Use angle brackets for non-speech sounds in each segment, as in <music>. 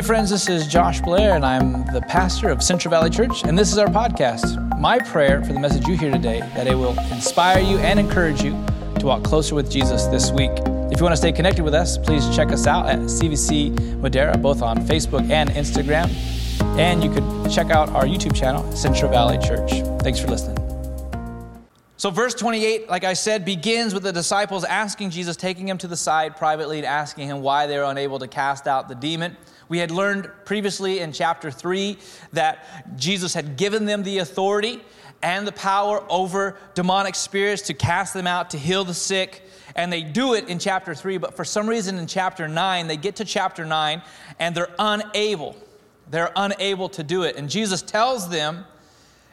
Hey, friends, this is Josh Blair, and I'm the pastor of Central Valley Church, and this is our podcast. My prayer for the message you hear today that it will inspire you and encourage you to walk closer with Jesus this week. If you want to stay connected with us, please check us out at CVC Madera, both on Facebook and Instagram. And you could check out our YouTube channel, Central Valley Church. Thanks for listening. So, verse 28, like I said, begins with the disciples asking Jesus, taking him to the side privately, and asking him why they were unable to cast out the demon. We had learned previously in chapter 3 that Jesus had given them the authority and the power over demonic spirits to cast them out, to heal the sick. And they do it in chapter 3, but for some reason in chapter 9, they get to chapter 9 and they're unable. They're unable to do it. And Jesus tells them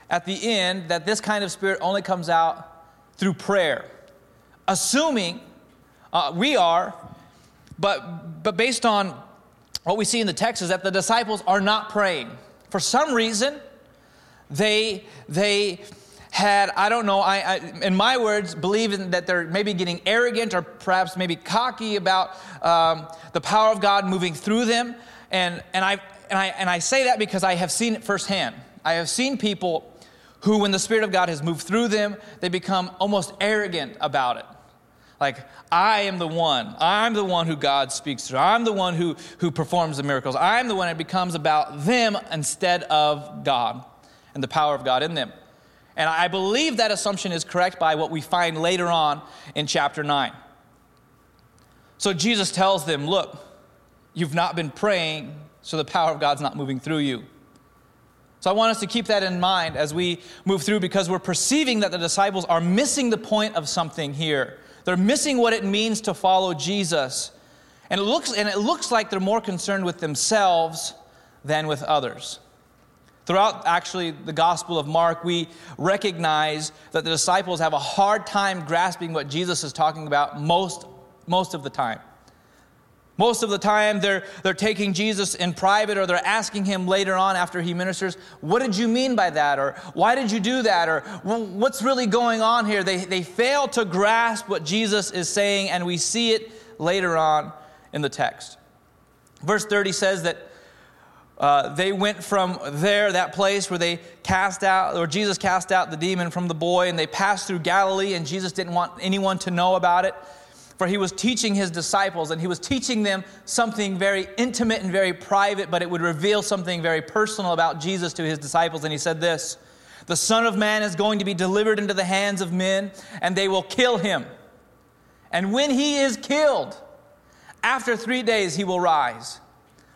at the end that this kind of spirit only comes out through prayer. Assuming uh, we are, but, but based on what we see in the text is that the disciples are not praying. For some reason, they, they had, I don't know, I, I, in my words, believing that they're maybe getting arrogant or perhaps maybe cocky about um, the power of God moving through them. And, and, I, and, I, and I say that because I have seen it firsthand. I have seen people who, when the Spirit of God has moved through them, they become almost arrogant about it. Like, I am the one. I'm the one who God speaks through. I'm the one who, who performs the miracles. I'm the one that becomes about them instead of God and the power of God in them. And I believe that assumption is correct by what we find later on in chapter 9. So Jesus tells them, Look, you've not been praying, so the power of God's not moving through you. So I want us to keep that in mind as we move through because we're perceiving that the disciples are missing the point of something here. They're missing what it means to follow Jesus. And it looks, and it looks like they're more concerned with themselves than with others. Throughout actually the Gospel of Mark, we recognize that the disciples have a hard time grasping what Jesus is talking about most, most of the time. Most of the time, they're, they're taking Jesus in private or they're asking him later on after he ministers, What did you mean by that? Or why did you do that? Or well, what's really going on here? They, they fail to grasp what Jesus is saying, and we see it later on in the text. Verse 30 says that uh, they went from there, that place where they cast out, or Jesus cast out the demon from the boy, and they passed through Galilee, and Jesus didn't want anyone to know about it for he was teaching his disciples and he was teaching them something very intimate and very private, but it would reveal something very personal about Jesus to his disciples. And he said this The Son of Man is going to be delivered into the hands of men, and they will kill him. And when he is killed, after three days he will rise.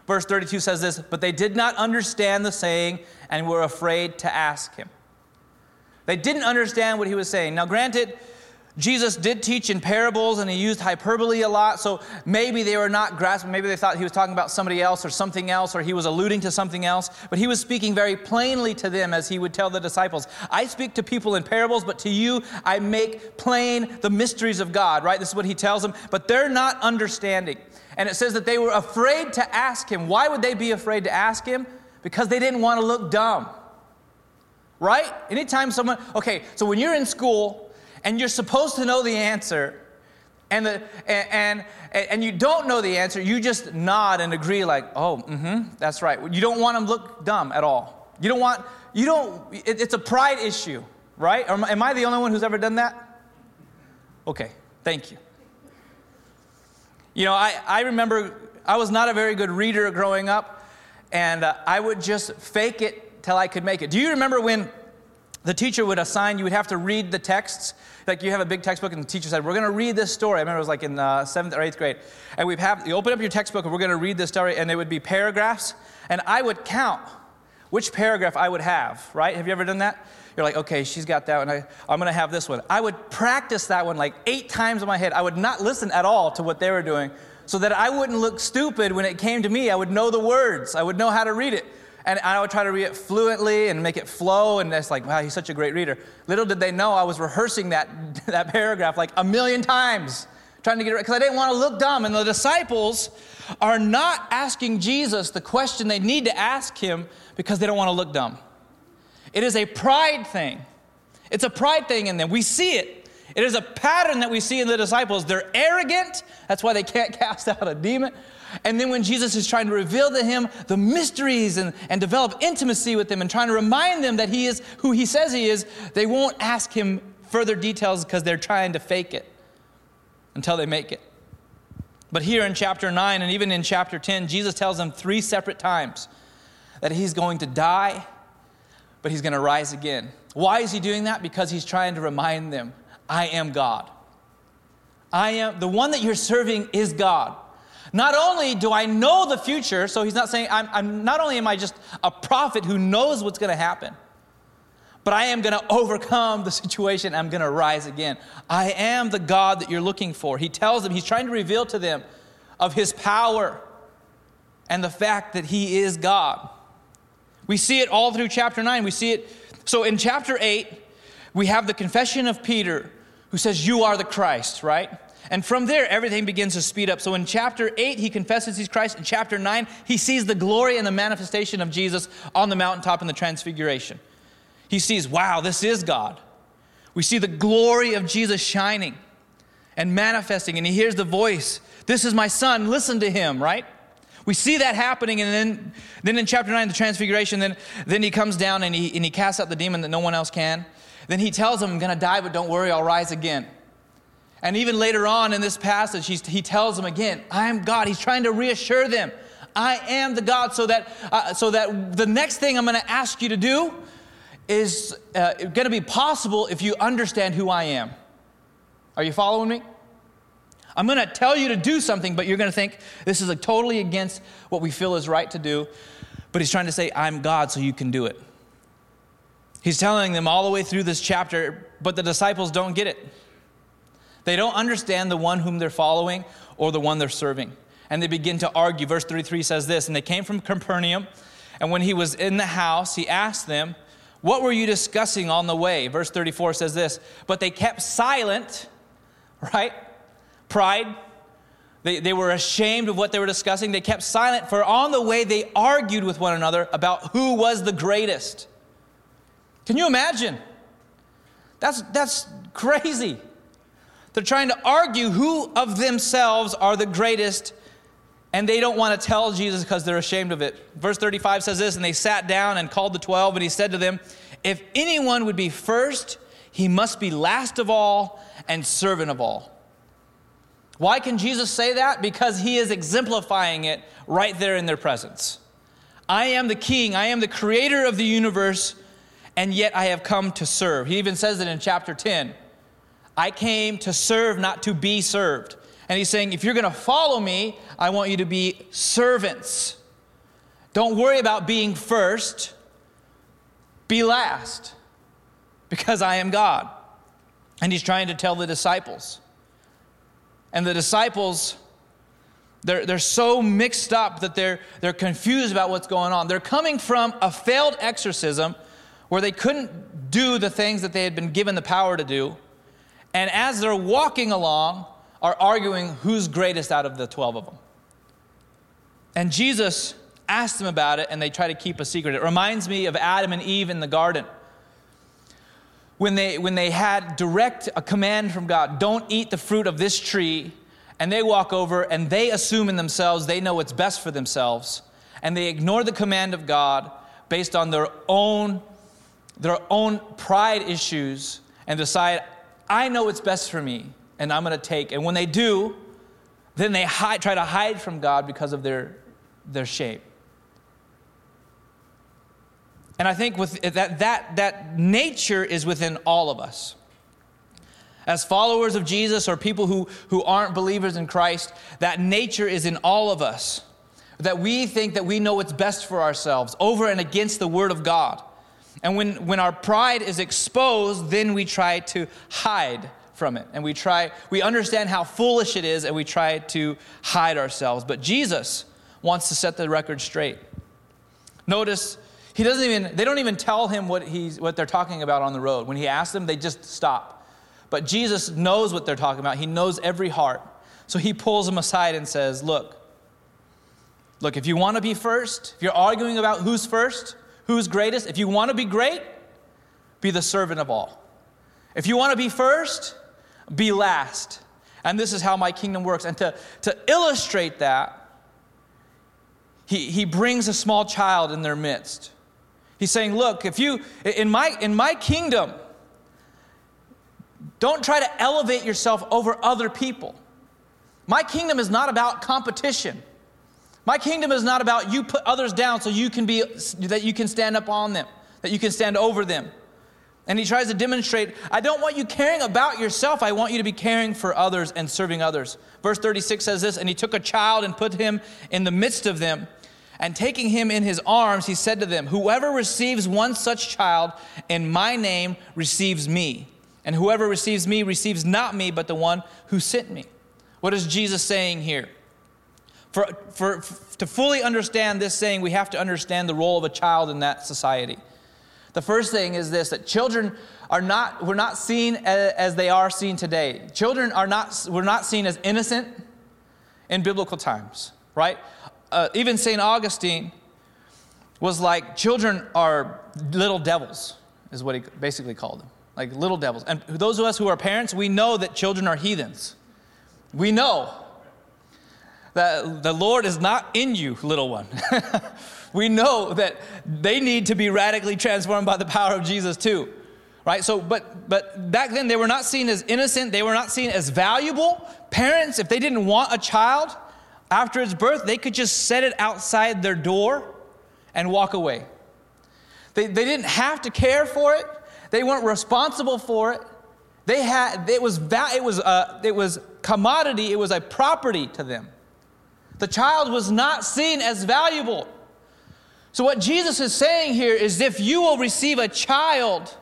Verse 32 says this But they did not understand the saying and were afraid to ask him. They didn't understand what he was saying. Now, granted, Jesus did teach in parables and he used hyperbole a lot, so maybe they were not grasping. Maybe they thought he was talking about somebody else or something else, or he was alluding to something else. But he was speaking very plainly to them as he would tell the disciples I speak to people in parables, but to you I make plain the mysteries of God, right? This is what he tells them. But they're not understanding. And it says that they were afraid to ask him. Why would they be afraid to ask him? Because they didn't want to look dumb. Right? Anytime someone, okay, so when you're in school, and you're supposed to know the answer, and, the, and, and, and you don't know the answer, you just nod and agree, like, oh, mm-hmm, that's right. You don't want them to look dumb at all. You don't want, you don't, it, it's a pride issue, right? Am I the only one who's ever done that? Okay, thank you. You know, I, I remember I was not a very good reader growing up, and uh, I would just fake it till I could make it. Do you remember when the teacher would assign, you would have to read the texts. Like you have a big textbook, and the teacher said, We're going to read this story. I remember it was like in uh, seventh or eighth grade. And we'd have, you open up your textbook, and we're going to read this story, and it would be paragraphs. And I would count which paragraph I would have, right? Have you ever done that? You're like, okay, she's got that one. I, I'm going to have this one. I would practice that one like eight times in my head. I would not listen at all to what they were doing so that I wouldn't look stupid when it came to me. I would know the words, I would know how to read it. And I would try to read it fluently and make it flow. And it's like, wow, he's such a great reader. Little did they know I was rehearsing that, <laughs> that paragraph like a million times, trying to get it right, because I didn't want to look dumb. And the disciples are not asking Jesus the question they need to ask him because they don't want to look dumb. It is a pride thing. It's a pride thing in them. We see it. It is a pattern that we see in the disciples. They're arrogant. That's why they can't <laughs> cast out a demon. And then when Jesus is trying to reveal to him the mysteries and, and develop intimacy with them and trying to remind them that he is who he says he is, they won't ask him further details because they're trying to fake it until they make it. But here in chapter 9 and even in chapter 10, Jesus tells them three separate times that he's going to die, but he's going to rise again. Why is he doing that? Because he's trying to remind them I am God. I am the one that you're serving is God. Not only do I know the future, so he's not saying I'm, I'm not only am I just a prophet who knows what's going to happen, but I am going to overcome the situation. I'm going to rise again. I am the God that you're looking for. He tells them, he's trying to reveal to them of his power and the fact that he is God. We see it all through chapter 9. We see it. So in chapter 8, we have the confession of Peter who says, You are the Christ, right? And from there, everything begins to speed up. So in chapter 8, he confesses he's Christ. In chapter 9, he sees the glory and the manifestation of Jesus on the mountaintop in the transfiguration. He sees, wow, this is God. We see the glory of Jesus shining and manifesting, and he hears the voice, This is my son, listen to him, right? We see that happening, and then, then in chapter 9, the transfiguration, then, then he comes down and he, and he casts out the demon that no one else can. Then he tells them, I'm going to die, but don't worry, I'll rise again. And even later on in this passage, he tells them again, I am God. He's trying to reassure them, I am the God, so that, uh, so that the next thing I'm going to ask you to do is uh, going to be possible if you understand who I am. Are you following me? I'm going to tell you to do something, but you're going to think this is totally against what we feel is right to do. But he's trying to say, I'm God, so you can do it. He's telling them all the way through this chapter, but the disciples don't get it. They don't understand the one whom they're following or the one they're serving. And they begin to argue. Verse 33 says this And they came from Capernaum, and when he was in the house, he asked them, What were you discussing on the way? Verse 34 says this But they kept silent, right? Pride. They, they were ashamed of what they were discussing. They kept silent, for on the way they argued with one another about who was the greatest. Can you imagine? That's, that's crazy. They're trying to argue who of themselves are the greatest, and they don't want to tell Jesus because they're ashamed of it. Verse 35 says this And they sat down and called the twelve, and he said to them, If anyone would be first, he must be last of all and servant of all. Why can Jesus say that? Because he is exemplifying it right there in their presence. I am the king, I am the creator of the universe, and yet I have come to serve. He even says it in chapter 10. I came to serve, not to be served. And he's saying, if you're going to follow me, I want you to be servants. Don't worry about being first, be last, because I am God. And he's trying to tell the disciples. And the disciples, they're, they're so mixed up that they're, they're confused about what's going on. They're coming from a failed exorcism where they couldn't do the things that they had been given the power to do. And as they're walking along, are arguing who's greatest out of the 12 of them. And Jesus asked them about it, and they try to keep a secret. It reminds me of Adam and Eve in the garden. When they, when they had direct a command from God, don't eat the fruit of this tree, and they walk over and they assume in themselves they know what's best for themselves, and they ignore the command of God based on their own, their own pride issues and decide, I know what's best for me, and I'm going to take. And when they do, then they hide, try to hide from God because of their, their shame. And I think with that, that, that nature is within all of us. As followers of Jesus or people who, who aren't believers in Christ, that nature is in all of us. That we think that we know what's best for ourselves over and against the Word of God. And when, when our pride is exposed, then we try to hide from it. And we try, we understand how foolish it is, and we try to hide ourselves. But Jesus wants to set the record straight. Notice he doesn't even, they don't even tell him what, he's, what they're talking about on the road. When he asks them, they just stop. But Jesus knows what they're talking about. He knows every heart. So he pulls them aside and says, Look, look, if you want to be first, if you're arguing about who's first, Who's greatest? If you want to be great, be the servant of all. If you want to be first, be last. And this is how my kingdom works. And to, to illustrate that, he, he brings a small child in their midst. He's saying, Look, if you, in my, in my kingdom, don't try to elevate yourself over other people. My kingdom is not about competition. My kingdom is not about you put others down so you can be that you can stand up on them, that you can stand over them. And he tries to demonstrate, I don't want you caring about yourself. I want you to be caring for others and serving others. Verse 36 says this, and he took a child and put him in the midst of them. And taking him in his arms, he said to them, Whoever receives one such child in my name receives me. And whoever receives me receives not me, but the one who sent me. What is Jesus saying here? For, for, to fully understand this saying, we have to understand the role of a child in that society. The first thing is this that children are not, we're not seen as, as they are seen today. Children are not, we're not seen as innocent in biblical times, right? Uh, even St. Augustine was like, children are little devils, is what he basically called them like little devils. And those of us who are parents, we know that children are heathens. We know that the Lord is not in you, little one. <laughs> we know that they need to be radically transformed by the power of Jesus too. Right? So, but but back then they were not seen as innocent, they were not seen as valuable. Parents, if they didn't want a child after its birth, they could just set it outside their door and walk away. They, they didn't have to care for it. They weren't responsible for it. They had, it was, it was, a, it was commodity, it was a property to them. The child was not seen as valuable. So, what Jesus is saying here is if you will receive a child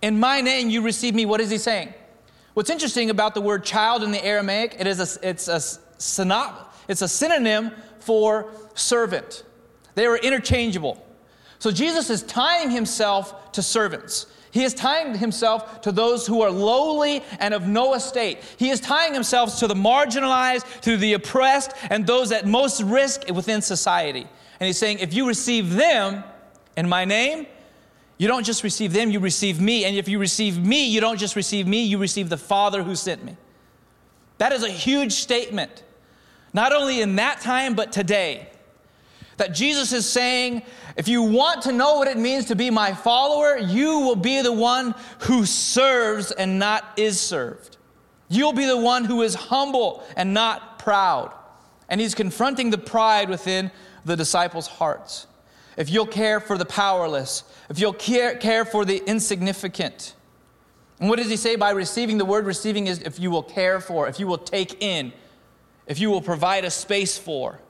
in my name, you receive me. What is he saying? What's interesting about the word child in the Aramaic, it is a, it's, a synop, it's a synonym for servant. They were interchangeable. So Jesus is tying himself to servants. He is tying himself to those who are lowly and of no estate. He is tying himself to the marginalized, to the oppressed, and those at most risk within society. And he's saying, if you receive them in my name, you don't just receive them, you receive me. And if you receive me, you don't just receive me, you receive the Father who sent me. That is a huge statement, not only in that time, but today that Jesus is saying, if you want to know what it means to be my follower, you will be the one who serves and not is served. You'll be the one who is humble and not proud. And he's confronting the pride within the disciples' hearts. If you'll care for the powerless, if you'll care, care for the insignificant. And what does he say by receiving? The word receiving is if you will care for, if you will take in, if you will provide a space for.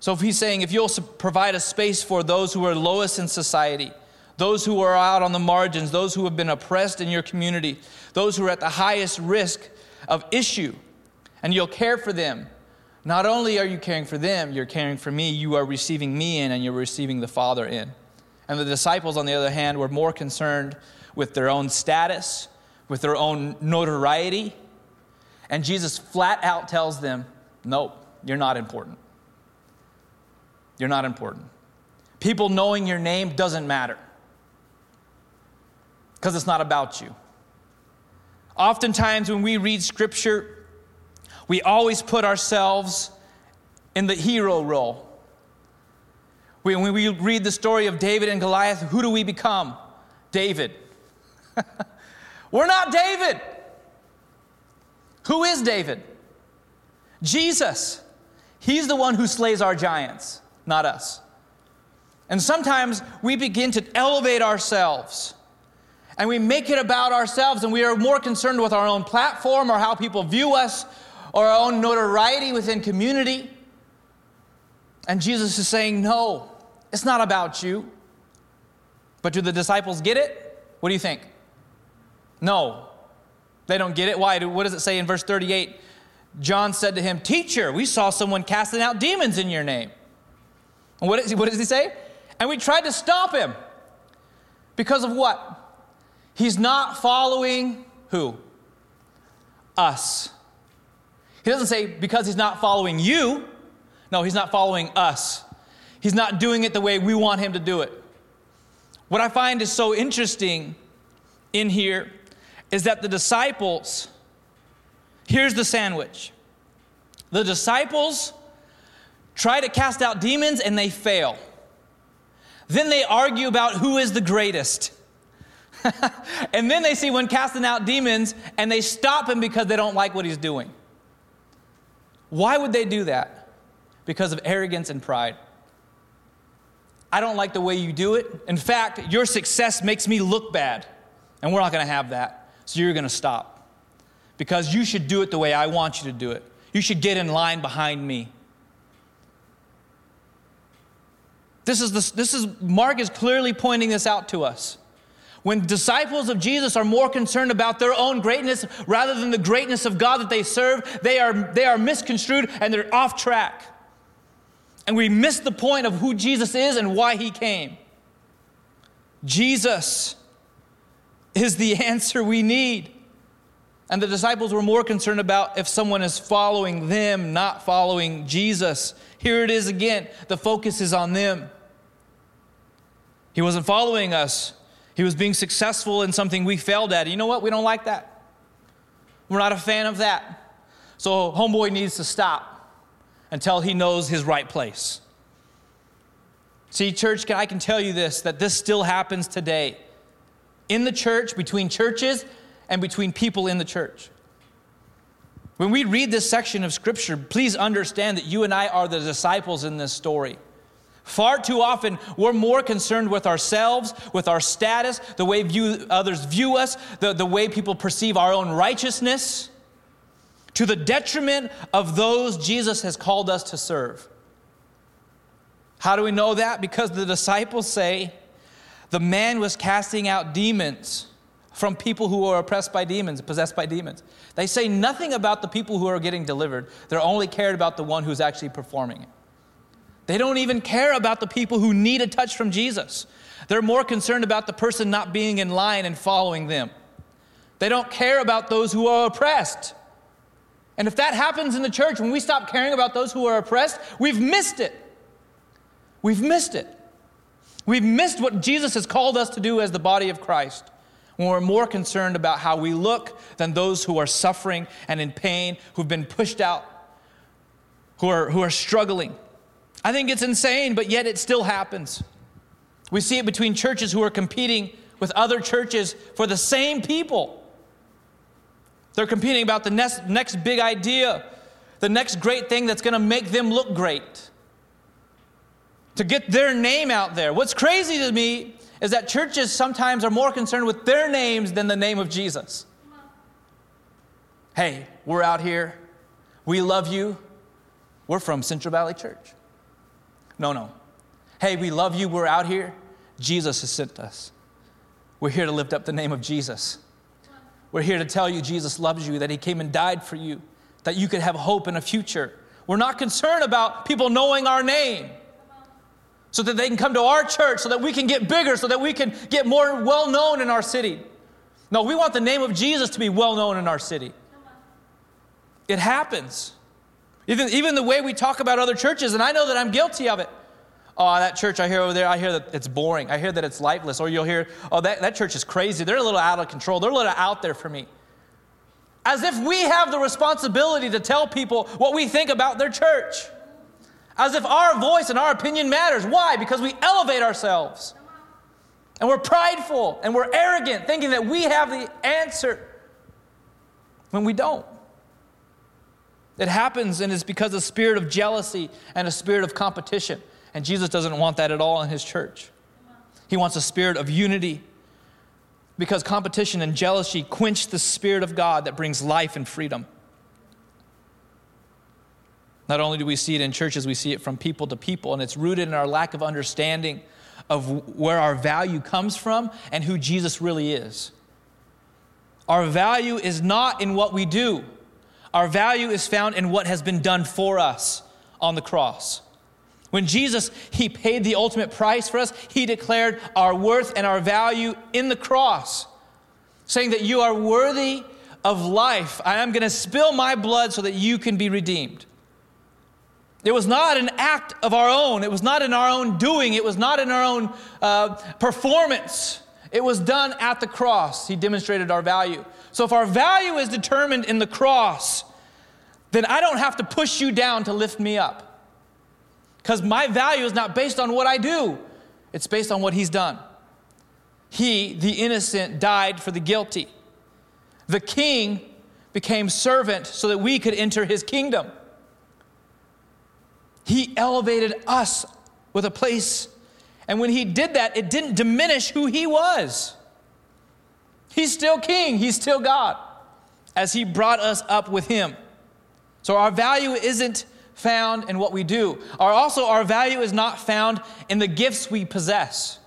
So if he's saying, if you'll provide a space for those who are lowest in society, those who are out on the margins, those who have been oppressed in your community, those who are at the highest risk of issue, and you'll care for them. Not only are you caring for them, you're caring for me, you are receiving me in and you're receiving the Father in. And the disciples, on the other hand, were more concerned with their own status, with their own notoriety. And Jesus flat out tells them, Nope, you're not important. You're not important. People knowing your name doesn't matter because it's not about you. Oftentimes, when we read scripture, we always put ourselves in the hero role. When we read the story of David and Goliath, who do we become? David. <laughs> We're not David. Who is David? Jesus. He's the one who slays our giants not us. And sometimes we begin to elevate ourselves and we make it about ourselves and we are more concerned with our own platform or how people view us or our own notoriety within community. And Jesus is saying, No, it's not about you. But do the disciples get it? What do you think? No, they don't get it. Why? What does it say in verse 38? John said to him, Teacher, we saw someone casting out demons in your name. What, is, what does he say? And we tried to stop him. Because of what? He's not following who? Us. He doesn't say because he's not following you. No, he's not following us. He's not doing it the way we want him to do it. What I find is so interesting in here is that the disciples, here's the sandwich. The disciples try to cast out demons and they fail. Then they argue about who is the greatest. <laughs> and then they see one casting out demons and they stop him because they don't like what he's doing. Why would they do that? Because of arrogance and pride. I don't like the way you do it. In fact, your success makes me look bad, and we're not going to have that. So you're going to stop. Because you should do it the way I want you to do it. You should get in line behind me. This is, the, this is Mark is clearly pointing this out to us. When disciples of Jesus are more concerned about their own greatness rather than the greatness of God that they serve, they are, they are misconstrued and they're off track. And we miss the point of who Jesus is and why he came. Jesus is the <laughs> answer we need. And the disciples were more concerned about if someone is following them, not following Jesus. Here it is again. The focus is on them. He wasn't following us, he was being successful in something we failed at. You know what? We don't like that. We're not a fan of that. So, homeboy needs to stop until he knows his right place. See, church, I can tell you this that this still happens today in the church, between churches, and between people in the church. When we read this section of Scripture, please understand that you and I are the disciples in this story. Far too often, we're more concerned with ourselves, with our status, the way view, others view us, the, the way people perceive our own righteousness to the detriment of those Jesus has called us to serve. How do we know that? Because the disciples say the man was casting out demons from people who are oppressed by demons, possessed by demons. They say nothing about the people who are getting delivered. They're only cared about the one who's actually performing it. They don't even care about the people who need a touch from Jesus. They're more concerned about the person not being in line and following them. They don't care about those who are oppressed. And if that happens in the church, when we stop caring about those who are oppressed, we've missed it. We've missed it. We've missed what Jesus has called us to do as the body of Christ when we're more concerned about how we look than those who are suffering and in pain, who've been pushed out, who are, who are struggling. I think it's insane, but yet it still happens. We see it between churches who are competing with other churches for the same people. They're competing about the next, next big idea, the next great thing that's going to make them look great, to get their name out there. What's crazy to me is that churches sometimes are more concerned with their names than the name of Jesus. Hey, we're out here. We love you. We're from Central Valley Church. No, no. Hey, we love you. We're out here. Jesus has sent us. We're here to lift up the name of Jesus. We're here to tell you Jesus loves you, that He came and died for you, that you could have hope in a future. We're not concerned about people knowing our name so that they can come to our church, so that we can get bigger, so that we can get more well known in our city. No, we want the name of Jesus to be well known in our city. It happens. Even, even the way we talk about other churches, and I know that I'm guilty of it. Oh, that church I hear over there, I hear that it's boring. I hear that it's lifeless. Or you'll hear, oh, that, that church is crazy. They're a little out of control. They're a little out there for me. As if we have the responsibility to tell people what we think about their church. As if our voice and our opinion matters. Why? Because we elevate ourselves. And we're prideful and we're arrogant, thinking that we have the answer when we don't. It happens and it's because of a spirit of jealousy and a spirit of competition. And Jesus doesn't want that at all in his church. He wants a spirit of unity because competition and jealousy quench the spirit of God that brings life and freedom. Not only do we see it in churches, we see it from people to people, and it's rooted in our lack of understanding of where our value comes from and who Jesus really is. Our value is not in what we do. Our value is found in what has been done for us on the cross. When Jesus, he paid the ultimate price for us, he declared our worth and our value in the cross, saying that you are worthy of life. I am going to spill my blood so that you can be redeemed. It was not an act of our own. It was not in our own doing. It was not in our own uh, performance. It was done at the cross. He demonstrated our value. So if our value is determined in the cross, then I don't have to push you down to lift me up. Because my value is not based on what I do, it's based on what He's done. He, the innocent, died for the guilty. The king became servant so that we could enter his kingdom. He elevated us with a place. And when he did that, it didn't diminish who he was. He's still king, he's still God, as he brought us up with him. So our value isn't found in what we do. Our, also, our value is not found in the gifts we possess.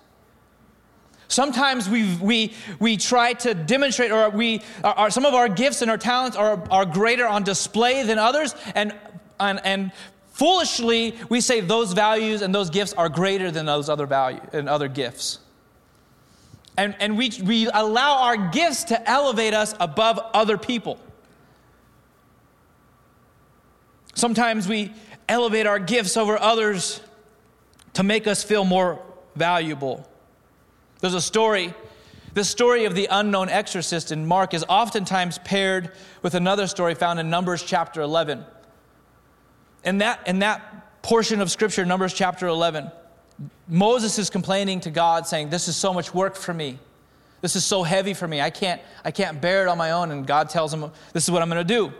Sometimes we, we, we try to demonstrate, or we, our, some of our gifts and our talents are, are greater on display than others, and, and, and foolishly we say those values and those gifts are greater than those other value and other gifts. And, and we, we allow our gifts to elevate us above other people. Sometimes we elevate our gifts over others to make us feel more valuable. There's a story. The story of the unknown exorcist in Mark is oftentimes paired with another story found in Numbers chapter 11. In that, in that portion of scripture, Numbers chapter 11, Moses is complaining to God, saying, This is so much work for me. This is so heavy for me. I can't, I can't bear it on my own. And God tells him, This is what I'm going to do.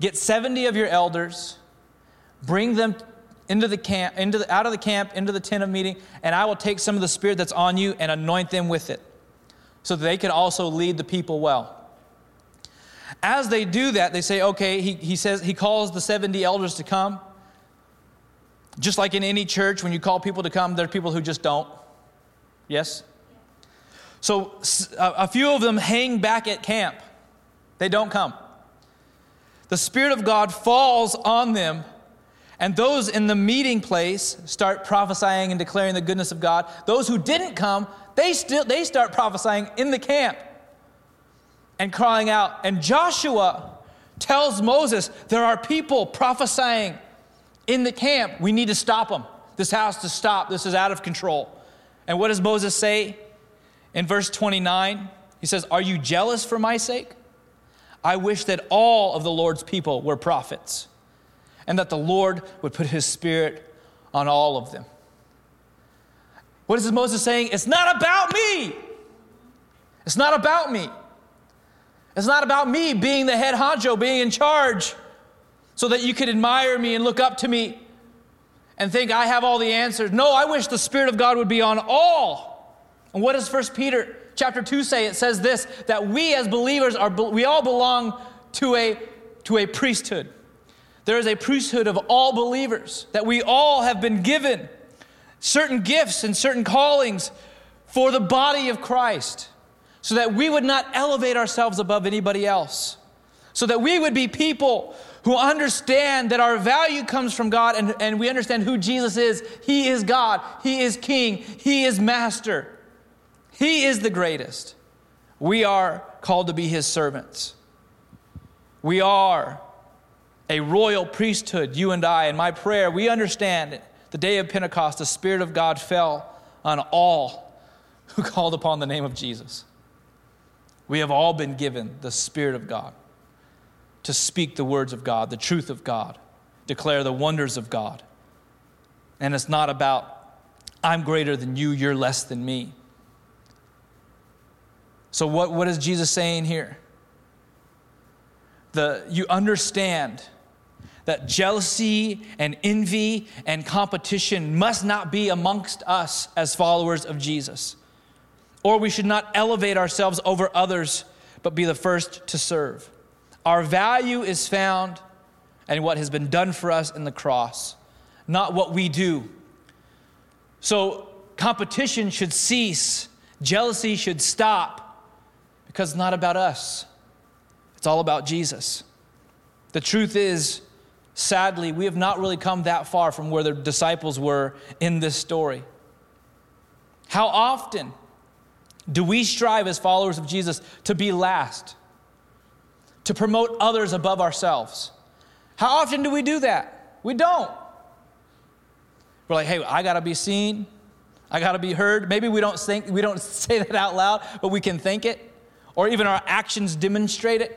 Get 70 of your elders, bring them into the camp, into the, out of the camp, into the tent of meeting, and I will take some of the spirit that's on you and anoint them with it, so that they can also lead the people well. As they do that, they say, okay, he, he says, he calls the 70 elders to come. Just like in any church, when you call people to come, there are people who just don't. Yes? So a few of them hang back at camp. They don't come. The Spirit of God falls on them and those in the meeting place start prophesying and declaring the goodness of God. Those who didn't come, they still they start prophesying in the camp and crying out. And Joshua tells Moses, there are people prophesying in the camp. We need to stop them. This has to stop. This is out of control. And what does Moses say in verse 29? He says, Are you jealous for my sake? I wish that all of the Lord's people were prophets and that the Lord would put his spirit on all of them. What is Moses saying? It's not about me. It's not about me. It's not about me being the head honcho, being in charge, so that you could admire me and look up to me and think I have all the answers. No, I wish the Spirit of God would be on all. And what does First Peter chapter 2 say? It says this that we as believers are we all belong to a to a priesthood. There is a priesthood of all believers, that we all have been given certain gifts and certain callings for the body of Christ, so that we would not elevate ourselves above anybody else, so that we would be people who understand that our value comes from God and, and we understand who Jesus is. He is God, He is King, He is Master, He is the greatest. We are called to be His servants. We are a royal priesthood, you and I. In my prayer, we understand the day of Pentecost, the Spirit of God fell on all who <laughs> called upon the name of Jesus. We have all been given the Spirit of God to speak the words of God, the truth of God, declare the wonders of God. And it's not about, I'm greater than you, you're less than me. So, what, what is Jesus saying here? The, you understand that jealousy and envy and competition must not be amongst us as followers of Jesus. Or we should not elevate ourselves over others, but be the first to serve. Our value is found in what has been done for us in the cross, not what we do. So, competition should cease, jealousy should stop, because it's not about us, it's all about Jesus. The truth is, sadly, we have not really come that far from where the disciples were in this story. How often do we strive as followers of Jesus to be last, to promote others above ourselves? How often do we do that? We don't. We're like, hey, I got to be seen. I got to be heard. Maybe we don't think we don't <laughs> say that out loud, but we can think it or even our actions demonstrate it.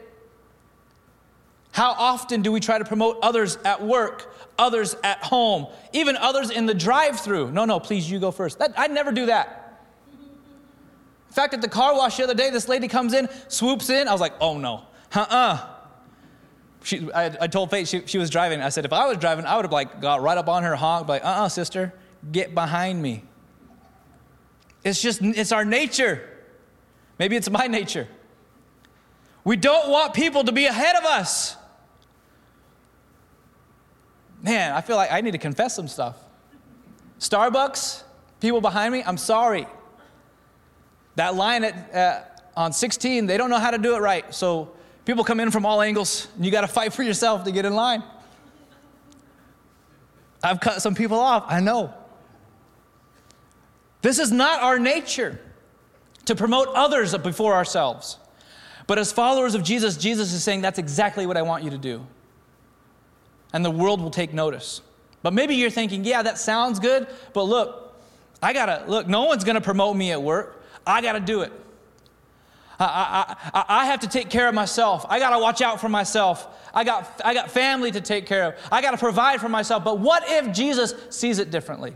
How often do we try to promote others at work, others at home, even others in the drive through? No, no, please, you go first. That, I'd never do that. In fact, at the car wash the other day, this lady comes in, swoops in. I was like, oh no, uh uh I, I, told Faith she, she, was driving. I said, if I was driving, I would have like got right up on her honk, like, uh uh-uh, uh sister, get behind me. It's just, it's our nature. Maybe it's my nature. We don't want people to be ahead of us. Man, I feel like I need to confess some stuff. Starbucks, people behind me, I'm sorry. That line at, uh, on 16, they don't know how to do it right. So people come in from all angles, and you got to fight for yourself to get in line. I've cut some people off, I know. This is not our nature to promote others before ourselves. But as followers of Jesus, Jesus is saying, That's exactly what I want you to do. And the world will take notice. But maybe you're thinking, Yeah, that sounds good, but look, I gotta, look, no one's gonna promote me at work. I got to do it. I, I, I, have to take care of myself. I got to watch out for myself. I got, I got family to take care of. I got to provide for myself. But what if Jesus sees it differently?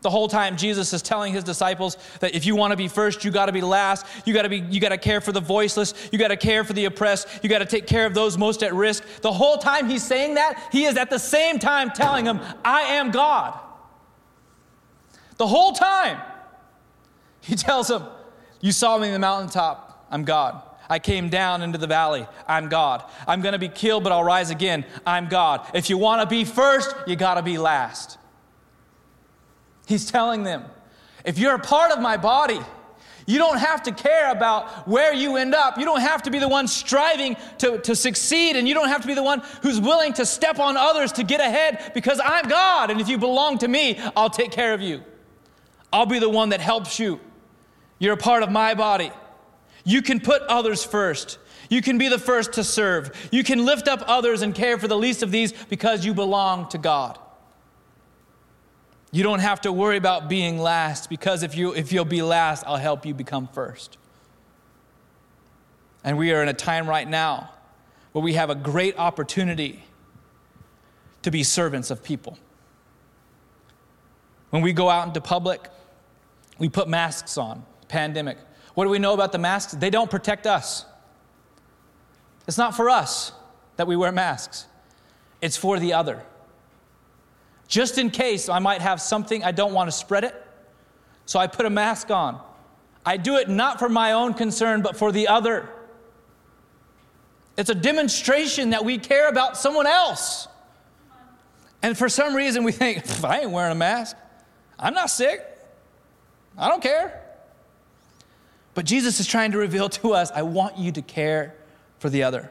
The whole time Jesus is telling his disciples that if you want to be first, you got to be last. You got to be you got to care for the voiceless, you got to care for the oppressed, you got to take care of those most at risk. The whole time he's saying that, he is at the same time telling them, "I am God." The whole time. He tells them, You saw me in the mountaintop. I'm God. I came down into the valley. I'm God. I'm going to be killed, but I'll rise again. I'm God. If you want to be first, you got to be last. He's telling them, if you're a part of my body, you don't have to care about where you end up. You don't have to be the one striving to, to succeed, and you don't have to be the one who's willing to step on others to get ahead because I'm God. And if you belong to me, I'll take care of you. I'll be the one that helps you. You're a part of my body. You can put others first. You can be the first to serve. You can lift up others and care for the least of these because you belong to God. You don't have to worry about being last because if, you, if you'll be last, I'll help you become first. And we are in a time right now where we have a great opportunity to be servants of people. When we go out into public, we put masks on pandemic. What do we know about the masks? They don't protect us. It's not for us that we wear masks, it's for the other. Just in case I might have something, I don't want to spread it, so I put a mask on. I do it not for my own concern, but for the other. It's a demonstration that we care about someone else. And for some reason, we think, <laughs> I ain't wearing a mask. I'm not sick. I don't care. But Jesus is trying to reveal to us I want you to care for the other.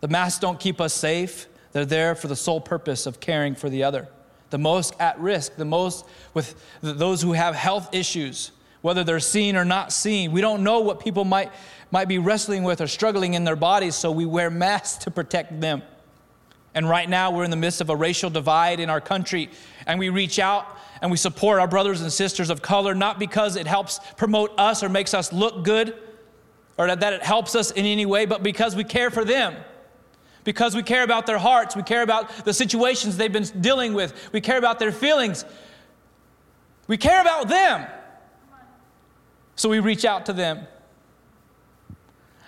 The masks don't keep us safe, they're there for the sole purpose of caring for the other. The most at risk, the most with those who have health issues, whether they're seen or not seen. We don't know what people might, might be wrestling with or struggling in their bodies, so we wear masks to protect them. And right now, we're in the midst of a racial divide in our country, and we reach out and we support our brothers and sisters of color, not because it helps promote us or makes us look good or that it helps us in any way, but because we care for them. Because we care about their hearts, we care about the situations they've been dealing with, we care about their feelings, we care about them. So we reach out to them.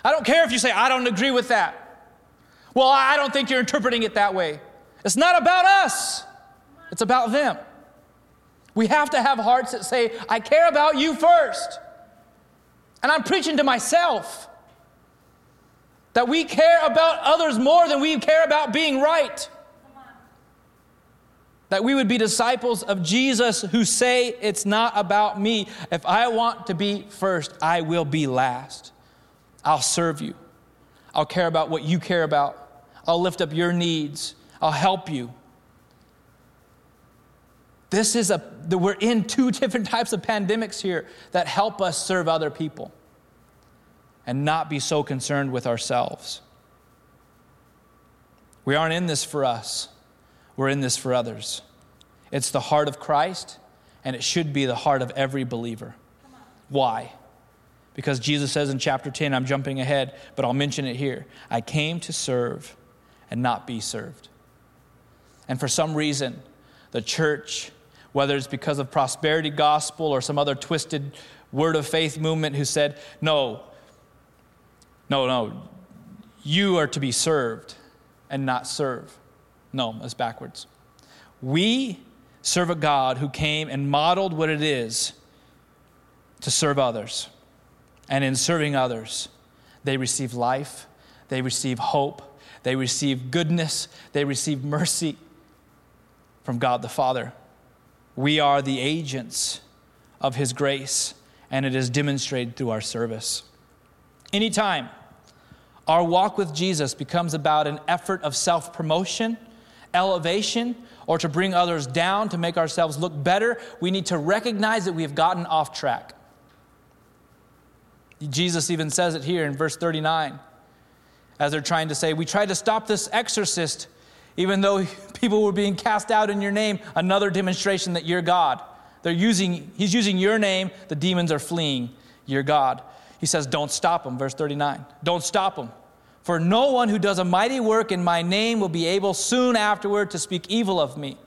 I don't care if you say, I don't agree with that. Well, I don't think you're interpreting it that way. It's not about us, it's about them. We have to have hearts that say, I care about you first. And I'm preaching to myself that we care about others more than we care about being right. That we would be disciples of Jesus who say, It's not about me. If I want to be first, I will be last. I'll serve you. I'll care about what you care about. I'll lift up your needs. I'll help you. This is a, we're in two <laughs> different types of pandemics here that help us serve other people and not be so concerned with ourselves. We aren't in this for us, we're in this for others. It's the heart of Christ, and it should be the heart of every believer. Why? Because Jesus says in chapter 10, I'm jumping ahead, but I'll mention it here. I came to serve and not be served. And for some reason, the church, whether it's because of prosperity gospel or some other twisted word of faith movement who said, no, no, no, you are to be served and not serve. No, that's backwards. We serve a God who came and modeled what it is to serve others. And in serving others, they receive life, they receive hope, they receive goodness, they receive mercy from God the Father. We are the agents of His grace, and it is demonstrated through our service. Anytime our walk with Jesus becomes about an effort of self promotion, elevation, or to bring others down to make ourselves look better, we need to recognize that we have gotten off track. Jesus even says it here in verse 39 as they're trying to say, We tried to stop this exorcist, even though people were being cast out in your name, another demonstration that you're God. They're using, he's using your name, the demons are fleeing. You're God. He says, Don't stop them, verse 39. Don't stop them. For no one who does a mighty work in my name will be able soon afterward to speak evil of me.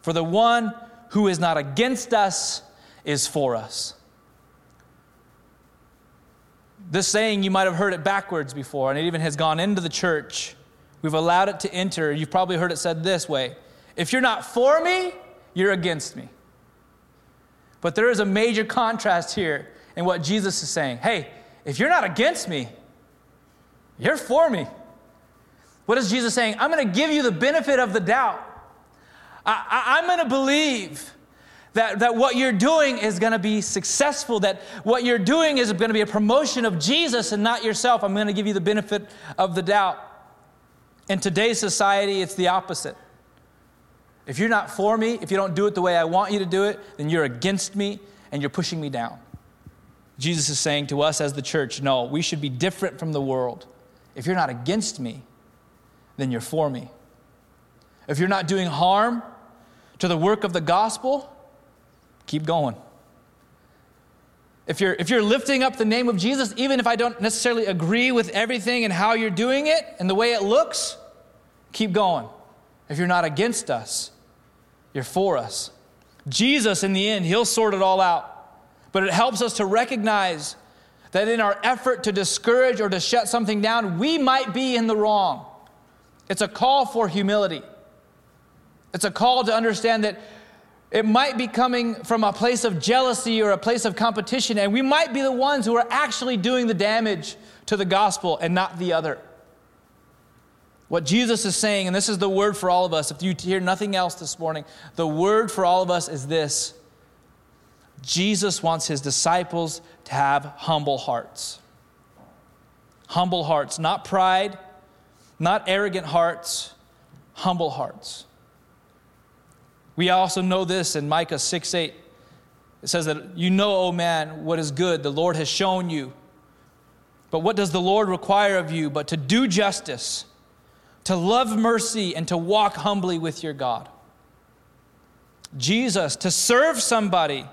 For the one who is not against us is for us. This saying, you might have heard it backwards before, and it even has gone into the church. We've allowed it to enter. You've probably heard it said this way If you're not for me, you're against me. But there is a major contrast here in what Jesus is saying. Hey, if you're not against me, you're for me. What is Jesus saying? I'm going to give you the benefit of the doubt. I, am going to believe that, that what you're doing is going to be successful, that what you're doing is going to be a promotion of Jesus and not yourself. I'm going to give you the benefit of the doubt. In today's society, it's the opposite. If you're not for me, if you don't do it the way I want you to do it, then you're against me and you're pushing me down. Jesus is saying to us as the church, no, we should be different from the world. If you're not against me, then you're for me. If you're not doing harm to the work of the gospel, keep going. If you're, if you're lifting up the name of Jesus, even if I don't necessarily agree with everything and how you're doing it and the way it looks, keep going. If you're not against us, you're for us. Jesus, in the end, He'll sort it all out. But it helps us to recognize that in our effort to discourage or to shut something down, we might be in the wrong. It's a call for humility. It's a call to understand that it might be coming from a place of jealousy or a place of competition, and we might be the ones who are actually doing the damage to the gospel and not the other. What Jesus is saying, and this is the word for all of us, if you hear nothing else this morning, the word for all of us is this Jesus wants his disciples to have humble hearts. Humble hearts, not pride, not arrogant hearts, humble hearts. We also know this in Micah 6 8. It says that you know, O man, what is good, the Lord has shown you. But what does the Lord require of you but to do justice, to love mercy, and to walk humbly with your God? Jesus, to serve somebody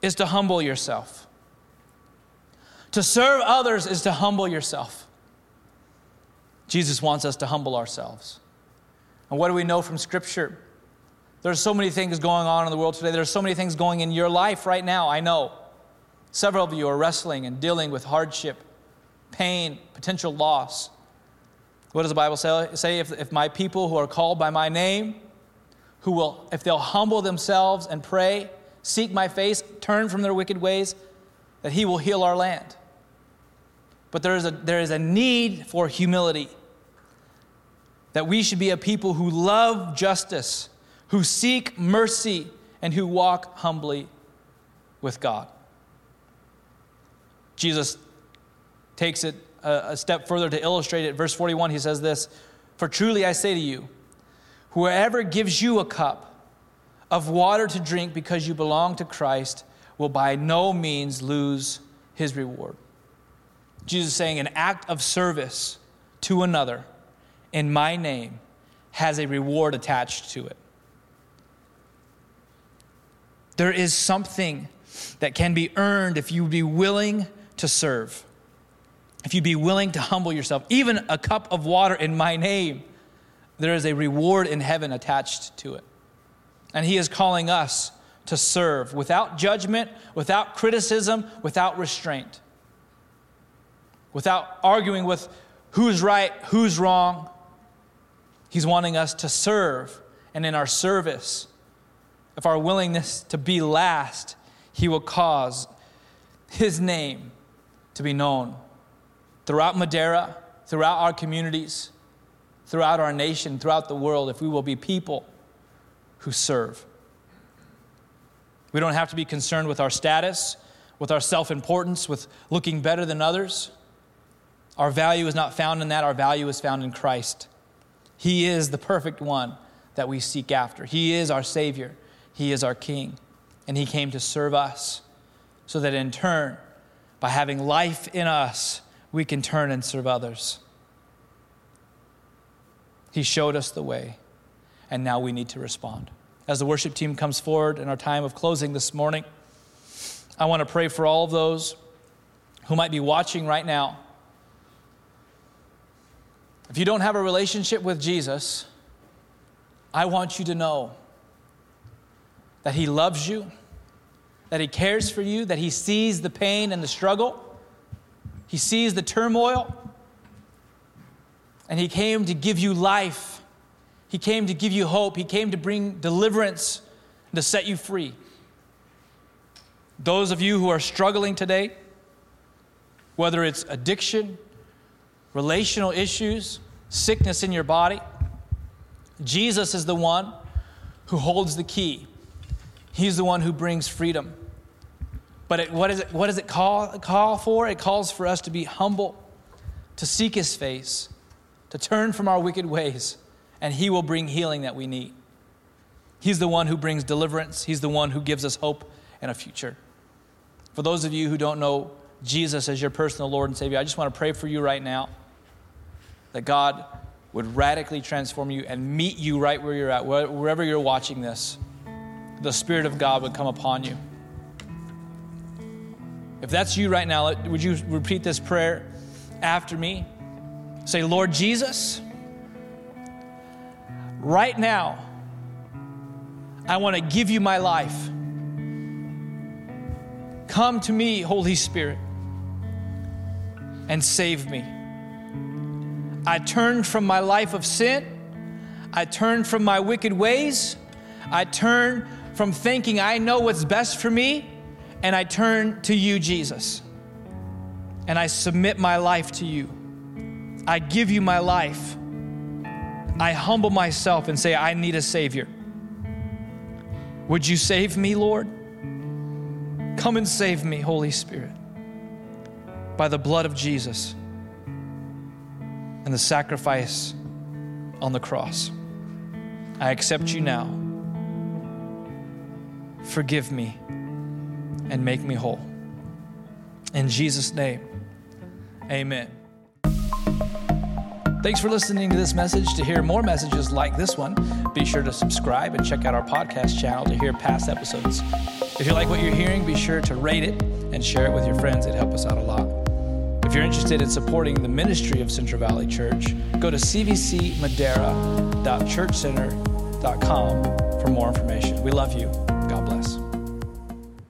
is to humble yourself. To serve others is to humble yourself. Jesus wants us to humble ourselves. And what do we know from Scripture? There's so many things going on in the world today. There's so many things going in your life right now. I know. Several of you are wrestling and dealing with hardship, pain, potential loss. What does the Bible say? if, if my people who are called by my name, who will, if they'll humble themselves and pray, seek my face, turn from their wicked ways, that he will heal our land. But there is a, there is a need for humility. That we should be a people who love justice, who seek mercy, and who walk humbly with God. Jesus takes it a, step further to illustrate it. Verse 41, he says this For truly I say to you, whoever gives you a cup, of water to drink because you belong to Christ will by no means lose his reward. Jesus is saying an act of service to another in my name has a reward attached to it. There is something that can be earned if you be willing to serve. If you be willing to humble yourself, even a cup of water in my name, there is a reward in heaven attached to it. And He is calling us to serve without judgment, without criticism, without restraint, without arguing with who's right, who's wrong. He's wanting us to serve. And in our service, if our willingness to be last, He will cause His name to be known throughout Madera, throughout our communities, throughout our nation, throughout the world, if we will be people who serve. We don't have to be concerned with our status, with our self importance, with looking better than others. Our value is not found in that, our value is found in Christ. He is the perfect one that we seek after. He is our Savior, He is our King, and He came to serve us so that in turn, by having life in us, we can turn and serve others. He showed us the way, and now we need to respond. As the worship team comes forward in our time of closing this morning, I want to pray for all of those who might be watching right now. If you don't have a relationship with Jesus, I want you to know that He loves you, that He cares for you, that He sees the pain and the struggle, He sees the turmoil, and He came to give you life he came to give you hope. He came to bring deliverance, and to set you free. Those of you who are struggling today, whether it's addiction, relational issues, sickness in your body, Jesus is the one who holds the key. He's the one who brings freedom. But it, what, is it, what does it call, call for? It calls for us to be humble, to seek His face, to turn from our wicked ways and He will bring healing that we need. He's the one who brings deliverance, He's the one who gives us hope and a future. For those of you who don't know Jesus as your personal Lord and Savior, I just want to pray for you right now that God would radically transform you and meet you right where you're at, wherever you're watching this. The Spirit of God would come upon you. If that's you right now, would you repeat this prayer after me? Say, Lord Jesus, right now, I want to give you my life. Come to me, Holy Spirit, and save me. I turn from my life of sin. I turn from my wicked ways. I turn from thinking I know what's best for me, and I turn to you, Jesus. And I submit my life to you. I give you my life. I humble myself and say, I need a Savior. Would you save me, Lord? Come and save me, Holy Spirit, by the blood of Jesus and the sacrifice on the cross. I accept you now. Forgive me and make me whole. In Jesus' name, amen. Thanks for listening to this message. To hear more messages like this one, be sure to subscribe and check out our podcast channel to hear past episodes. If you like what you're hearing, be sure to rate it and share it with your friends. It helps us out a lot. If you're interested in supporting the ministry of Central Valley Church, go to cvcmadera.churchcenter.com for more information. We love you.